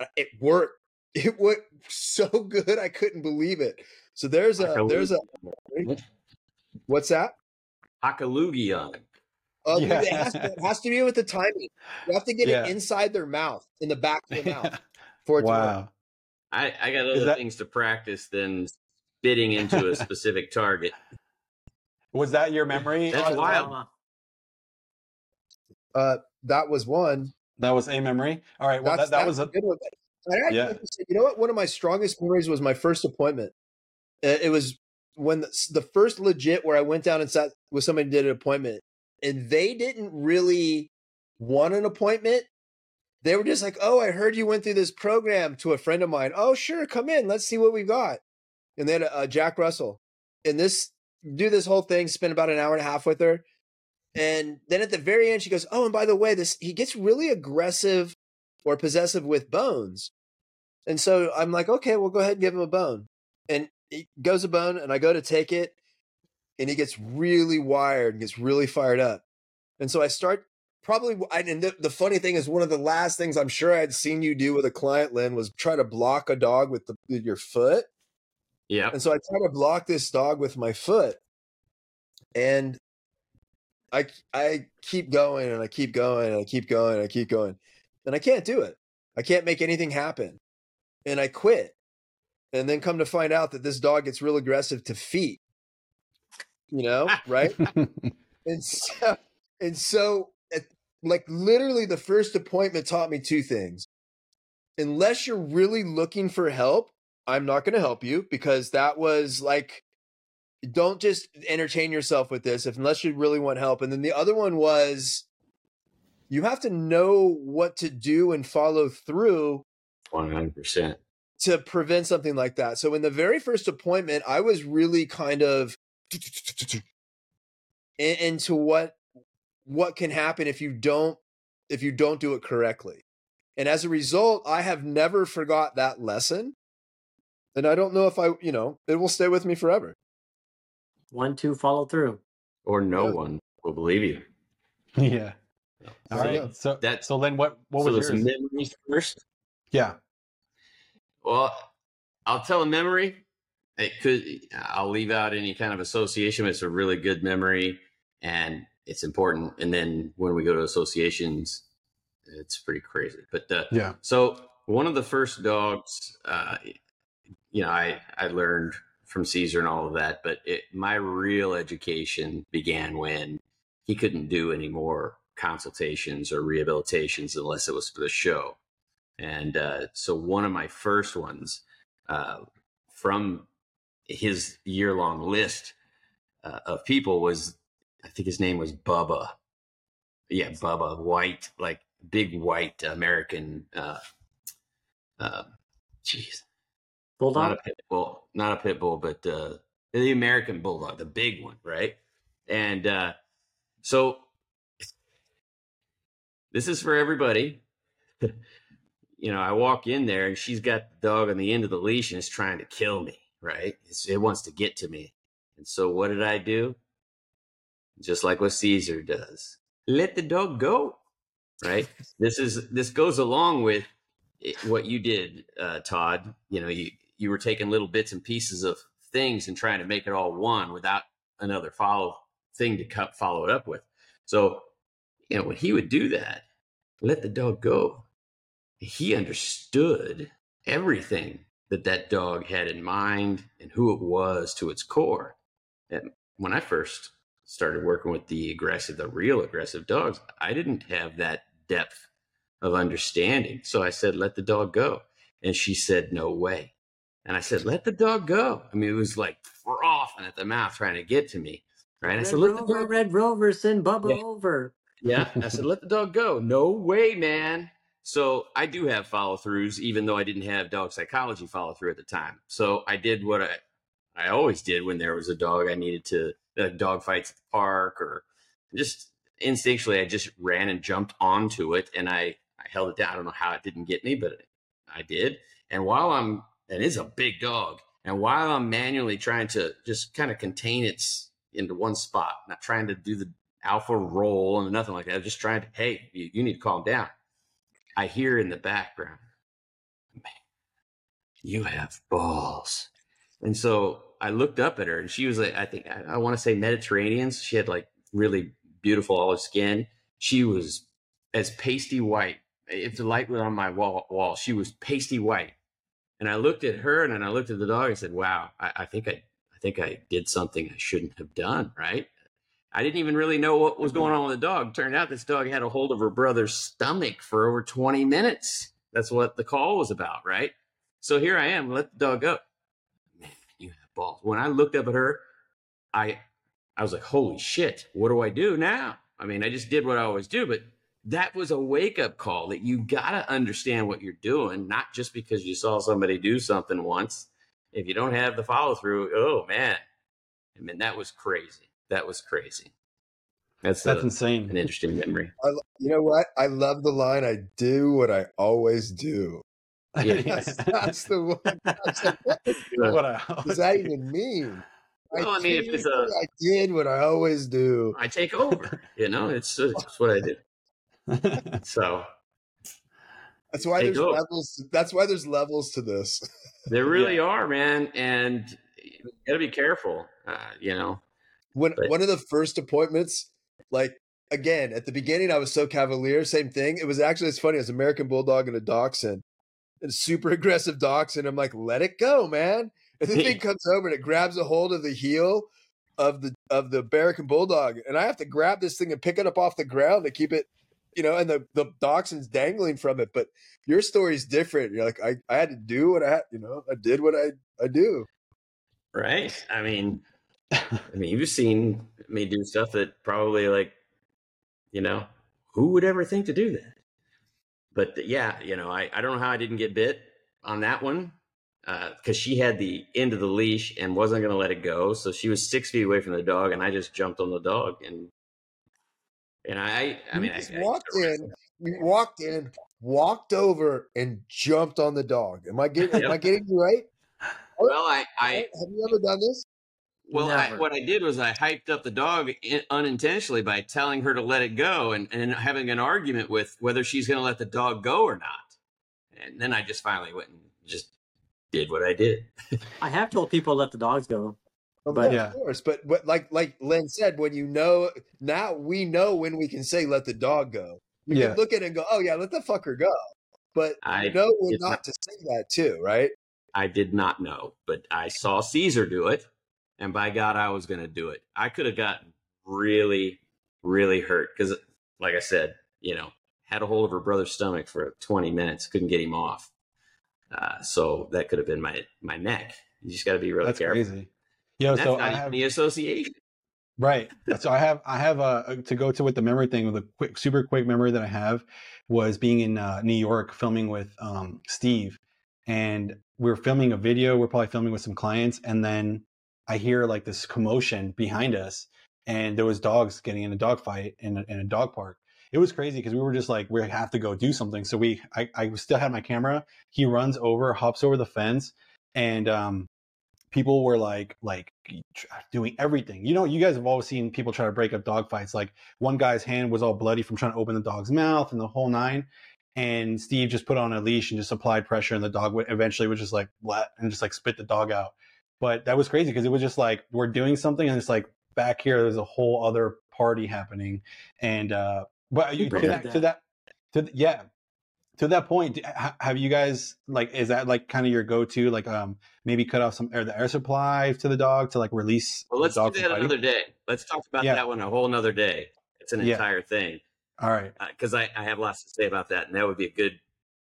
it worked. It went so good. I couldn't believe it. So there's a, there's a, what's that?
Hakalugi on
uh, yeah. it, has to, it, has to, be with the timing. You have to get yeah. it inside their mouth, in the back of the mouth, for it wow. to work.
I, I got other that... things to practice than spitting into a specific target.
Was that your memory?
That's wild.
Uh, that was one.
That was a memory. All right. Well, that, that was a good one.
yeah. you know what? One of my strongest memories was my first appointment. It was when the, the first legit where I went down and sat with somebody did an appointment, and they didn't really want an appointment. They were just like, "Oh, I heard you went through this program." To a friend of mine, "Oh, sure, come in. Let's see what we've got." And they then uh, Jack Russell, and this do this whole thing, spend about an hour and a half with her, and then at the very end, she goes, "Oh, and by the way, this he gets really aggressive or possessive with bones." And so I'm like, "Okay, we'll go ahead and give him a bone." And he goes a bone, and I go to take it, and he gets really wired and gets really fired up. And so I start probably, and the, the funny thing is, one of the last things I'm sure I'd seen you do with a client, Linn, was try to block a dog with, the, with your foot.
Yeah.
And so I try to block this dog with my foot. And I I keep going and I keep going and I keep going and I keep going. And I can't do it. I can't make anything happen. And I quit. And then come to find out that this dog gets real aggressive to feet. You know, right? and so and so like literally the first appointment taught me two things. Unless you're really looking for help, I'm not going to help you because that was like don't just entertain yourself with this if unless you really want help. And then the other one was you have to know what to do and follow through
100%
to prevent something like that. So in the very first appointment, I was really kind of into what what can happen if you don't if you don't do it correctly. And as a result, I have never forgot that lesson. And I don't know if I, you know, it will stay with me forever
one, two, follow through.
Or no yeah. one will believe you.
Yeah. All so. So that so then what what so was yours?
memories first?
Yeah.
Well, I'll tell a memory. It could I'll leave out any kind of association. But It's a really good memory and it's important. And then when we go to associations, it's pretty crazy. But uh,
yeah.
So one of the first dogs, uh, you know, I I learned from Cesar and all of that. But it, my real education began when he couldn't do any more consultations or rehabilitations unless it was for the show. And uh, so one of my first ones uh, from his year long list uh, of people was, I think his name was Bubba. Yeah, Bubba, white, like big white American. Uh, uh, jeez,
Bulldog?
Not a pit bull, not a pit bull, but uh, the American bulldog, the big one, right? And uh, so this is for everybody. you know, I walk in there and she's got the dog on the end of the leash and it's trying to kill me, right? It's, it wants to get to me. And so what did I do? Just like what Cesar does. Let the dog go. Right? this is this goes along with what you did, uh, Todd. You know, you you were taking little bits and pieces of things and trying to make it all one without another follow thing to cut, follow it up with. So, you know, when he would do that, let the dog go. He understood everything that that dog had in mind and who it was to its core. And when I first started working with the aggressive, the real aggressive dogs, I didn't have that depth of understanding. So I said, let the dog go. And she said, no way. And I said, let the dog go. I mean, it was like frothing at the mouth trying to get to me. Right.
Red
I
said, let Rover, the dog Red Rover, send Bubba
yeah.
over.
Yeah. I said, let the dog go. No way, man. So I do have follow throughs, even though I didn't have dog psychology follow through at the time. So I did what I, I always did when there was a dog I needed to, like dog fights at the park or just instinctually, I just ran and jumped onto it and I, I held it down. I don't know how it didn't get me, but I did. And while I'm and it's a big dog. And while I'm manually trying to just kind of contain its into one spot, not trying to do the alpha roll and nothing like that. Just trying to, hey, you, you need to calm down. I hear in the background, man, you have balls. And so I looked up at her and she was like, I think, I, I want to say Mediterranean. She had like really beautiful olive skin. She was as pasty white. If the light was on my wall, wall, she was pasty white. And I looked at her and then I looked at the dog and said, wow, I, I think I, I think I did something I shouldn't have done. Right. I didn't even really know what was going on with the dog. Turned out this dog had a hold of her brother's stomach for over 20 minutes. That's what the call was about, right? So here I am, let the dog go. Man, you have balls. When I looked up at her, I I was like, holy shit, what do I do now? I mean, I just did what I always do, but that was a wake up call that you got to understand what you're doing, not just because you saw somebody do something once. If you don't have the follow through, oh man, I mean, that was crazy. That was crazy. That's
that's
a,
insane.
An interesting memory.
I, you know what? I love the line. I do what I always do.
Yeah.
That's, that's the one. That's the one.
what I
What does that even mean?
Well, I mean, if it's a-
what I did what I always do.
I take over. You know, it's, it's what I do. So
That's why there's
over.
levels. That's why there's levels to this.
there really are, man, and you got to be careful. Uh, you know,
When
But-
one of the first appointments, like again at the beginning, I was so cavalier. Same thing. It was actually it's funny. It was American Bulldog and a Dachshund, and super aggressive Dachshund. I'm like, let it go, man. And the thing comes over and it grabs a hold of the heel of the of the American Bulldog, and I have to grab this thing and pick it up off the ground to keep it, you know, and the the Dachshund's dangling from it. But your story's different. You're like, I I had to do what I had, you know, I did what I I do.
right? I mean, I mean, you've seen me do stuff that probably like, you know, who would ever think to do that? But yeah, you know, I, I don't know how I didn't get bit on that one uh, because she had the end of the leash and wasn't going to let it go. So she was six feet away from the dog, and I just jumped on the dog and and I I mean
you
I,
just
I-
walked in, you walked in, walked over, and jumped on the dog. Am I getting am I getting you right?
Well, I I
have you ever done this?
Well, I, what I did was I hyped up the dog in, unintentionally by telling her to let it go and, and having an argument with whether she's going to let the dog go or not. And then I just finally went and just did what I did.
I have told people to let the dogs go.
Of
But-
Yeah.
of course, but but like like Linn said, when you know now we know when we can say let the dog go. You
Yeah.
can look at it and go, oh yeah, let the fucker go. But
I
you know when not,
not-
to say that too, right?
I did not know, but I saw Cesar do it, and by God, I was going to do it. I could have gotten really, really hurt because, like I said, you know, had a hold of her brother's stomach for 20 minutes, couldn't get him off. Uh, so that could have been my my neck. You just got to be really
That's
careful.
crazy. Yo,
And that's
so
not
I
even
have
the association.
Right. So I have I have uh to go to with the memory thing with a quick super quick memory that I have was being in uh, New York filming with um Steve and we were filming a video we're probably filming with some clients and then I hear like this commotion behind us and there was dogs getting in a dog fight in a, in a dog park. It was crazy because we were just like we have to go do something. So we I, I still had my camera. He runs over, hops over the fence and um people were like like doing everything. You know, you guys have always seen people try to break up dog fights. Like one guy's hand was all bloody from trying to open the dog's mouth and the whole nine. And Steve just put on a leash and just applied pressure, and the dog would eventually would just like let and just like spit the dog out. But that was crazy because it was just like we're doing something, and it's like back here there's a whole other party happening. And uh, but you to
Really?
that, to that to th- yeah to that point, have you guys like is that like kind of your go-to like um maybe cut off some air the air supply to the dog to like release
Well, let's do
dog from
that another day. Let's talk about
Yeah.
that one a whole nother day. It's an
Yeah.
entire thing
All right.
because I, I have lots to say about that, and that would be a good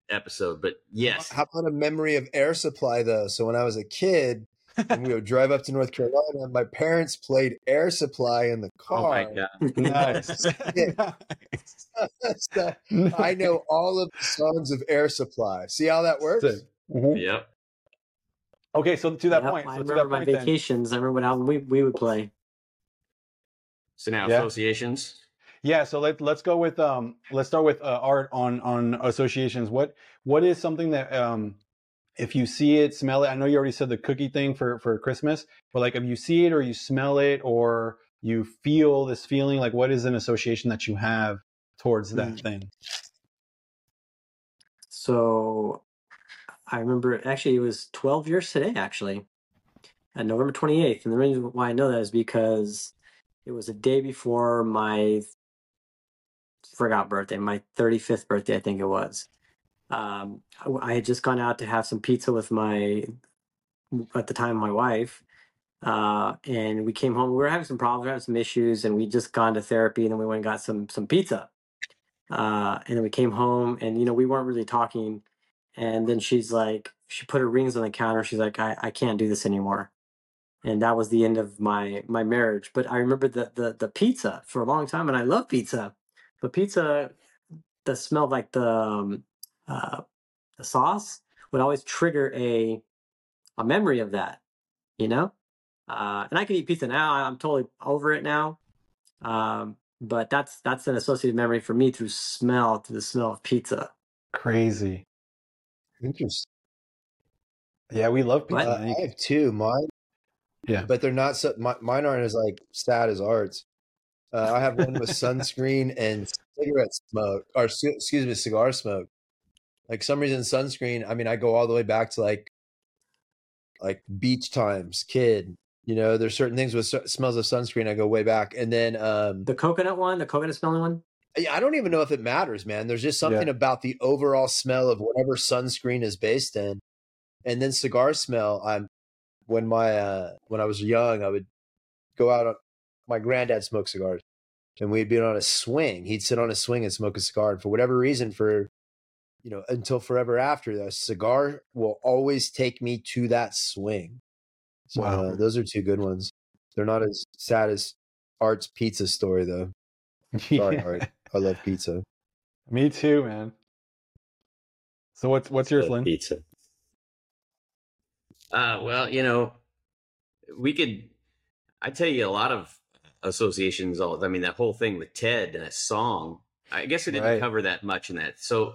episode. But yes,
How about a memory of air supply though? So when I was a kid and we would drive up to North Carolina, my parents played air supply in the car.
oh my god,
nice.
So I know all of the songs of air supply. See how that works?
Sick. Mhm.
yep.
Okay, so to that
Yep,
point,
I
so
remember
that
my
point then,
vacations. I remember what album we, we would play.
So now
Yeah.
associations.
yeah. So let let's go with um let's start with uh, art on on associations. What what is something that um if you see it, smell it. I know you already said the cookie thing for for Christmas, but like if you see it or you smell it or you feel this feeling? Like, what is an association that you have towards that
Mm.
thing?
So I remember actually it was 12 years today, actually, on November 28th. And the reason why I know that is because it was a day before my forgot birthday, my 35th birthday, I think it was. Um, I, had just gone out to have some pizza with my, at the time, my wife. Uh, and we came home. We were having some problems, we having some issues, and we just gone to therapy. And then we went and got some some pizza. Uh, and then we came home, and you know we weren't really talking. And then she's like, she put her rings on the counter. She's like, I, I can't do this anymore. And that was the end of my my marriage. But I remember the the the pizza for a long time, and I love pizza. But pizza that smelled like the um, uh, the sauce would always trigger a a memory of that, you know. Uh, and I can eat pizza now. I'm totally over it now. Um, but that's that's an associated memory for me through smell, through the smell of pizza.
Crazy.
Interesting.
Yeah, we love pizza.
What?
Uh, I have two. Mine,
Yeah.
but they're not so. My, mine aren't as like sad as arts. Uh, I have one with sunscreen and cigarette smoke, or excuse me, cigar smoke. Like some reason, sunscreen. I mean, I go all the way back to like, like beach times, kid. You know, there's certain things with smells of sunscreen. I go way back, and then um,
The coconut one, the coconut smelling one.
Yeah, I don't even know if it matters, man. There's just something
Yeah.
about the overall smell of whatever sunscreen is based in. And then cigar smell. I'm when my uh when I was young, I would go out on my granddad smoked cigars. And we'd be on a swing. He'd sit on a swing and smoke a cigar. And for whatever reason, for you know, until forever after, the cigar will always take me to that swing. So
Wow.
uh, those are two good ones. They're not as sad as Art's pizza story though. Sorry,
Yeah.
Art. I love pizza.
Me too, man. So what's what's yours,
Love
Linn?
Pizza. Uh, well, you know, we could. I tell you a lot of associations. All I mean, that whole thing with Ted and that song. I guess I didn't
Right.
cover that much in that. So I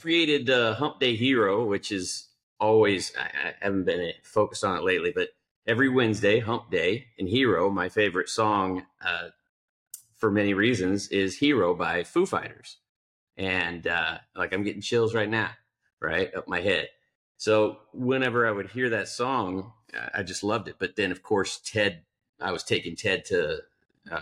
created uh, Hump Day Hero, which is always I, I haven't been focused on it lately, but every Wednesday, Hump Day and Hero, my favorite song uh, for many reasons, is Hero by Foo Fighters, and uh, like I'm getting chills right now, right up my head. So whenever I would hear that song, I- just loved it. But then, of course, Ted, I was taking Ted to uh,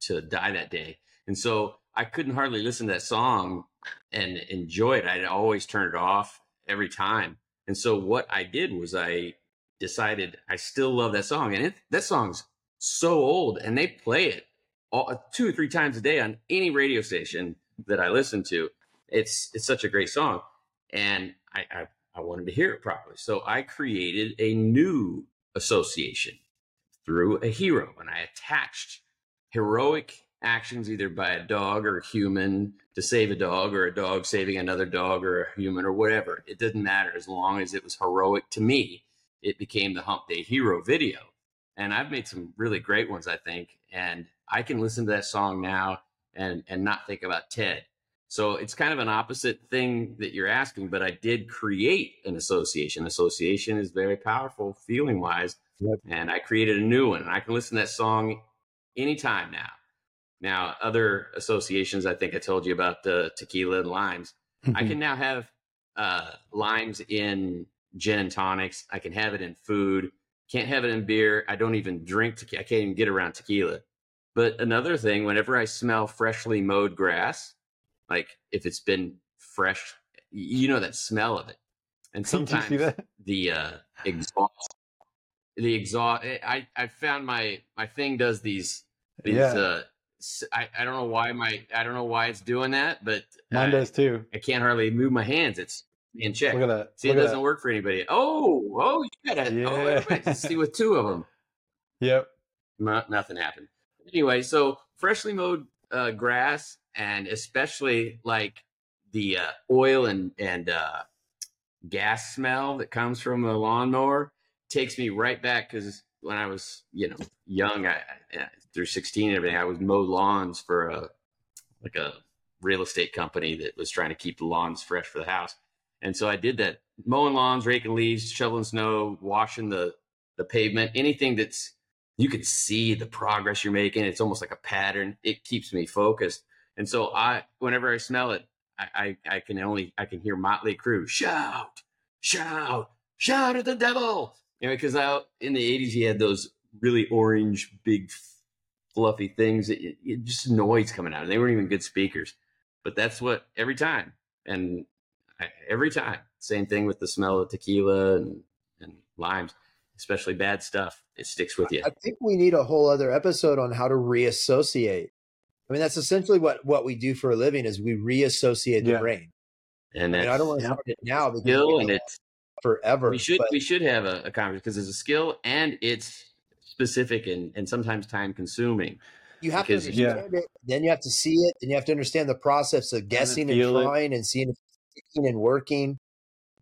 to die that day, and so I couldn't hardly listen to that song and enjoy it. I'd always turn it off every time. And so what I did was I decided I still love that song, and it, that song's so old, and they play it all, uh, two or three times a day on any radio station that I listen to. It's it's such a great song, and I, I I wanted to hear it properly. So I created a new association through a hero, and I attached heroic actions either by a dog or a human to save a dog, or a dog saving another dog or a human or whatever. It doesn't matter as long as it was heroic to me. It became the Hump Day Hero video, and I've made some really great ones, I think. And I can listen to that song now and and not think about Ted. So it's kind of an opposite thing that you're asking, but I did create an association. Association is very powerful feeling wise.
Yep.
And I created a new one and I can listen to that song anytime now. Now, other associations, I think I told you about the tequila and limes. I can now have uh, limes in gin and tonics. I can have it in food. Can't have it in beer. I don't even drink tequila. I can't even get around tequila. But another thing, whenever I smell freshly mowed grass, like if it's been fresh, you know that smell of it. And sometimes the uh, exhaust, the exhaust. I I found my my thing does these these.
Yeah.
Uh, I I don't know why my I don't know why it's doing that, but
Mine
uh,
does too.
I can't hardly move my hands. It's in check.
Look at that.
See, it
Look at
doesn't work for anybody. Oh, oh, you gotta. Oh,
Yeah.
can see with two of them.
Yep.
No, nothing happened. Anyway, so freshly mowed uh, grass, and especially like the uh, oil and and uh, gas smell that comes from a lawnmower takes me right back because when I was you know young, I, I through sixteen and everything, I was mow lawns for a like a real estate company that was trying to keep the lawns fresh for the house, and so I did that mowing lawns, raking leaves, shoveling snow, washing the the pavement, anything that's you can see the progress you're making. It's almost like a pattern. It keeps me focused. And so I, whenever I smell it, I, I, I can only, I can hear Motley Crue shout, shout, shout at the devil. You know, because out in the 80s, he had those really orange, big, fluffy things. It, it just noise coming out. And They weren't even good speakers, but that's what every time. And I, every time, same thing with the smell of tequila and, and limes, especially bad stuff. It sticks with you.
I think we need a whole other episode on how to reassociate. I mean, that's essentially what what we do for a living is we reassociate the
Yeah.
brain.
And
I, mean, I don't want to
yeah.
start it now because
skill
we
and it's
forever.
we should
but
we should have a, a conversation because it's a skill and it's specific and, and sometimes time consuming.
you have to
because-
Yeah.
it. Then you have to see it. and you have to understand the process of guessing and
it.
trying and seeing if it's sticking and working.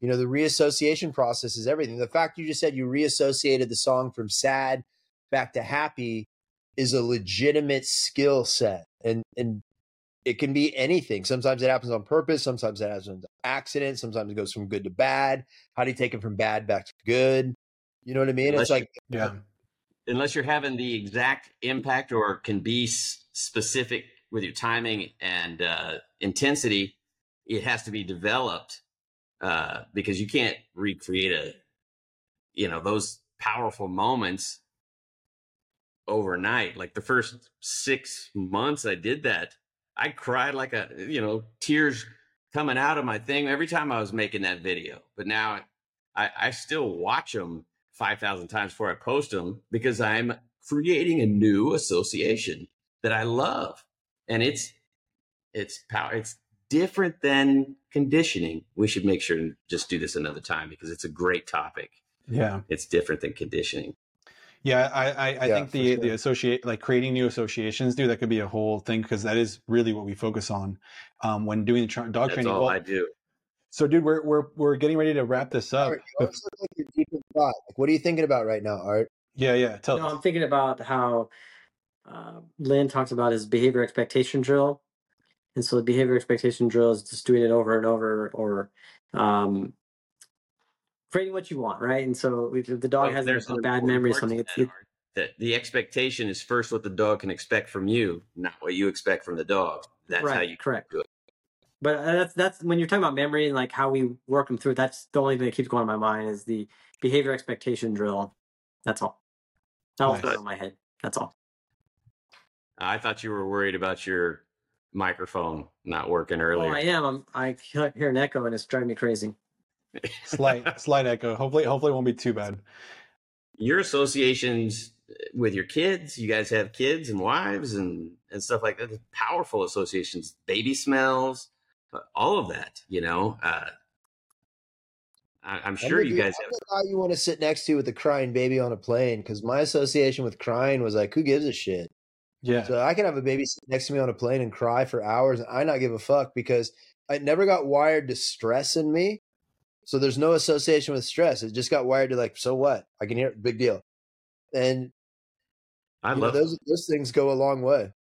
You know, the reassociation process is everything. The fact you just said you reassociated the song from sad back to happy is a legitimate skill set. And and it can be anything. Sometimes it happens on purpose, sometimes it happens on accident, sometimes it goes from good to bad. How do you take it from bad back to good? You know what I mean?
Unless
it's like
Yeah.
Unless you're having the exact impact or can be s- specific with your timing and uh, intensity, it has to be developed uh, because you can't recreate a, you know, those powerful moments overnight. Like the first six months I did that, I cried like a, you know, tears coming out of my thing every time I was making that video. But now I, I still watch them 5,000 times before I post them because I'm creating a new association that I love. And it's, it's power. It's different than conditioning. We should make sure to just do this another time because it's a great topic.
Yeah.
It's different than conditioning.
Yeah, I I, I
Yeah,
think the
sure.
the associate like creating new associations, dude, that could be a whole thing because that is really what we focus on um, when doing the tra- dog
That's
training.
all
Well,
I do.
so, dude, we're we're we're getting ready to wrap this up.
Art, you always like you're deep in thought. Like, what are you thinking about right now, Art?
Yeah, yeah. Tell
No,
us.
I'm thinking about how uh, Linn talks about his behavior expectation drill. And so the behavior expectation drill is just doing it over and over or um, creating what you want, right? And so if the dog
Well,
has
there's
a, a bad
important
memory or something, it's,
that,
it,
that the expectation is first what the dog can expect from you, not what you expect from the dog. That's
right,
how you
correct.
do it.
But uh, that's that's when you're talking about memory and like how we work them through. That's the only thing that keeps going in my mind is the behavior expectation drill. That's all. That was
Nice.
in my head. That's all.
I thought you were worried about your microphone not working
Oh,
earlier.
I am. I'm, I hear an echo and it's driving me crazy.
Slight slight echo. Hopefully, hopefully, it won't be too bad.
your associations with your kids, you guys have kids and wives and, and stuff like that. Powerful associations, baby smells, uh, all of that, you know. Uh, I, I'm sure
I'm
you guys
I'm
have.
the guy you want to sit next to with a crying baby on a plane because my association with crying was like, who gives a shit?
Yeah,
So I can have a baby sit next to me on a plane and cry for hours and I not give a fuck because I never got wired to stress in me. So there's no association with stress. It just got wired to like, so what? I can hear it, big deal. And
I
you know,
love
those those things go a long way.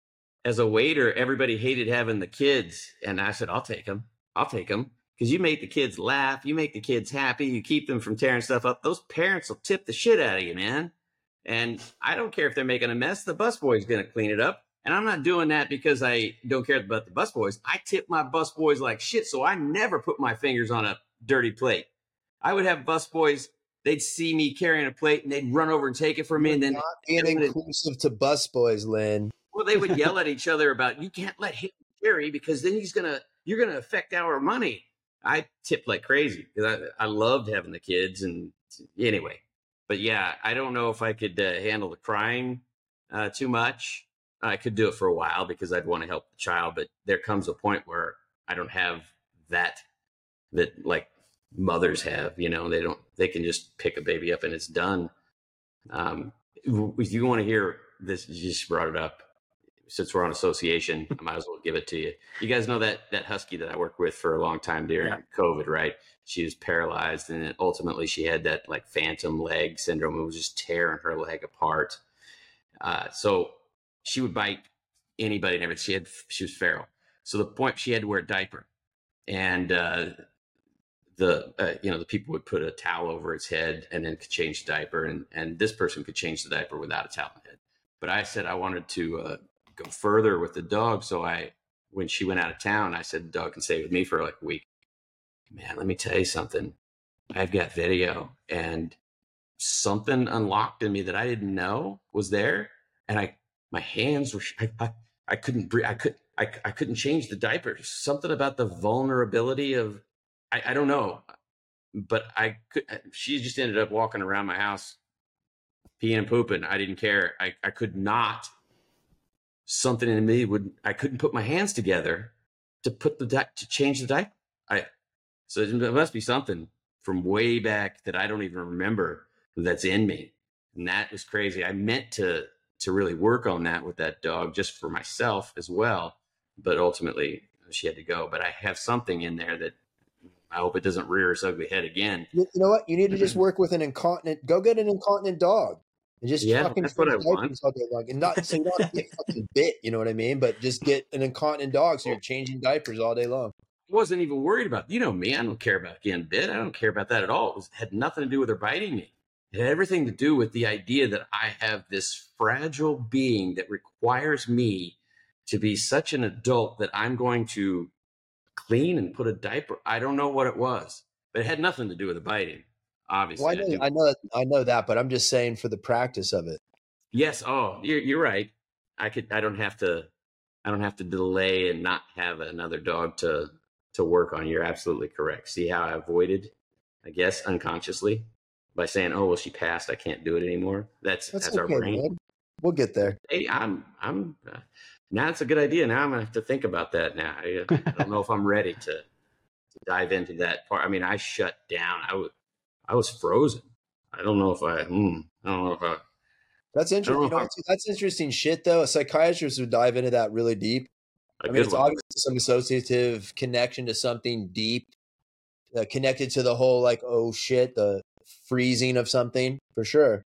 as a waiter, everybody hated having the kids, and I said, "I'll take them. I'll take them because you make the kids laugh, you make the kids happy, you keep them from tearing stuff up. Those parents will tip the shit out of you, man. And I don't care if they're making a mess; the busboy's going to clean it up. And I'm not doing that because I don't care about the busboys. I tip my busboys like shit, so I never put my fingers on a dirty plate. I would have busboys. They'd see me carrying a plate and they'd run over and take it from me, and then
not being inclusive to bus boys, Linn.
well, they would yell at each other about you can't let him carry because then he's gonna you're gonna affect our money. I tipped like crazy because I, I loved having the kids and anyway, but yeah, I don't know if I could uh, handle the crying uh, too much. I could do it for a while because I'd want to help the child, but there comes a point where I don't have that that like mothers have. You know, they don't they can just pick a baby up and it's done. Um, if you want to hear this, you just brought it up. Since we're on association, I might as well give it to you. You guys know that that husky that I worked with for a long time during
Yeah.
COVID, right? She was paralyzed, and then ultimately she had that like phantom leg syndrome. It was just tearing her leg apart. Uh, so she would bite anybody and everything. She had she was feral. So the point she had to wear a diaper, and uh, the uh, you know the people would put a towel over its head and then could change the diaper, and and this person could change the diaper without a towel head. But I said I wanted to uh, go further with the dog, so I when she went out of town, I said the dog can stay with me for like a week. Man, let me tell you something. I've got video, and something unlocked in me that I didn't know was there, and I my hands were I, I, I couldn't breathe. I could I, I couldn't change the diaper. Something about the vulnerability of I, I don't know, but I could. Uh, she just ended up walking around my house, peeing and pooping. I didn't care. I I could not. Something in me would. I couldn't put my hands together to put the to change the diaper. I so it must be something from way back that I don't even remember that's in me, and that was crazy. I meant to to really work on that with that dog just for myself as well but ultimately she had to go. But I have something in there that I hope it doesn't rear its ugly head again.
You, know what? You need to just work with an incontinent. Go get an incontinent dog and just
yeah, fucking that's what I want.
All day long. And not so you don't get fucking bit. You know what I mean? But just get an incontinent dog so you're changing diapers all day long.
Wasn't even worried about you know me. I don't care about getting bit. I don't care about that at all. It was, had nothing to do with her biting me. It had everything to do with the idea that I have this fragile being that requires me to be such an adult that I'm going to clean and put a diaper. I don't know what it was, but it had nothing to do with the biting. Obviously,
well, I, know, I, I know, I know that, but I'm just saying for the practice of it.
Yes. Oh, you're you're right. I could. I don't have to. I don't have to delay and not have another dog to to work on. You're absolutely correct. See how I avoided, I guess, unconsciously by saying, "Oh, well, she passed. I can't do it anymore." That's that's, that's okay, our brain. Man.
We'll get there.
Hey, I'm I'm. Uh, now it's a good idea. Now I'm gonna have to think about that. Now I, I don't know if I'm ready to, to dive into that part. I mean, I shut down. I was I was frozen. I don't know if I. Hmm, I don't know if I.
That's interesting. You know, that's interesting shit, though. A psychiatrist would dive into that really deep. I mean, it's one. obviously some associative connection to something deep, uh, connected to the whole like, oh shit, the freezing of something for sure.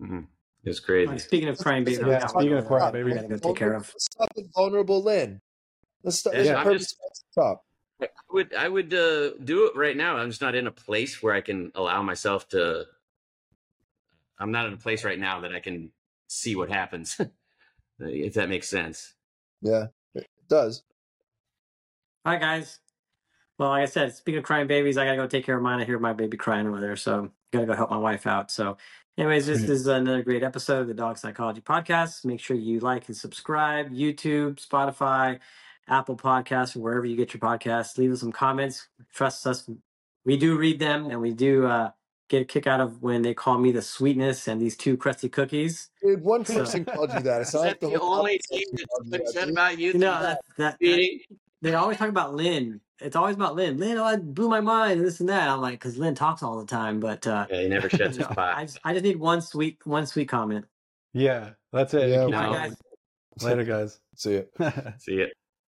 Mm-hmm. It's crazy.
speaking of crying baby,
yeah, speaking of crying baby,
gotta go take care of.
Stop with vulnerable Linn. Let's stop. Yeah,
yeah. Just, stop. I would I would uh, do it right now. I'm just not in a place where I can allow myself to. I'm not in a place right now that I can see what happens. if that makes sense.
Yeah, it does.
All right, guys. Well, like I said, speaking of crying babies, I gotta go take care of mine. I hear my baby crying over there, so gotta go help my wife out. So Anyways, this is another great episode of the Dog Psychology Podcast. Make sure you like and subscribe. YouTube, Spotify, Apple Podcasts, wherever you get your podcasts. Leave us some comments. Trust us, we do read them, and we do uh, get a kick out of when they call me the sweetness and these two crusty cookies.
Dude, one person so, called you that. It's
not the, the only thing that's been said about you.
No, that, that, that, they always talk about Linn it's always about Linn. Linn, oh, blew my mind, and this and that. I'm like, because Linn talks all the time, but uh,
yeah, he never shuts his pot.
I just, I just need one sweet, one sweet comment.
Yeah, that's it.
Yeah,
no. guys. Later, guys.
See you.
See you.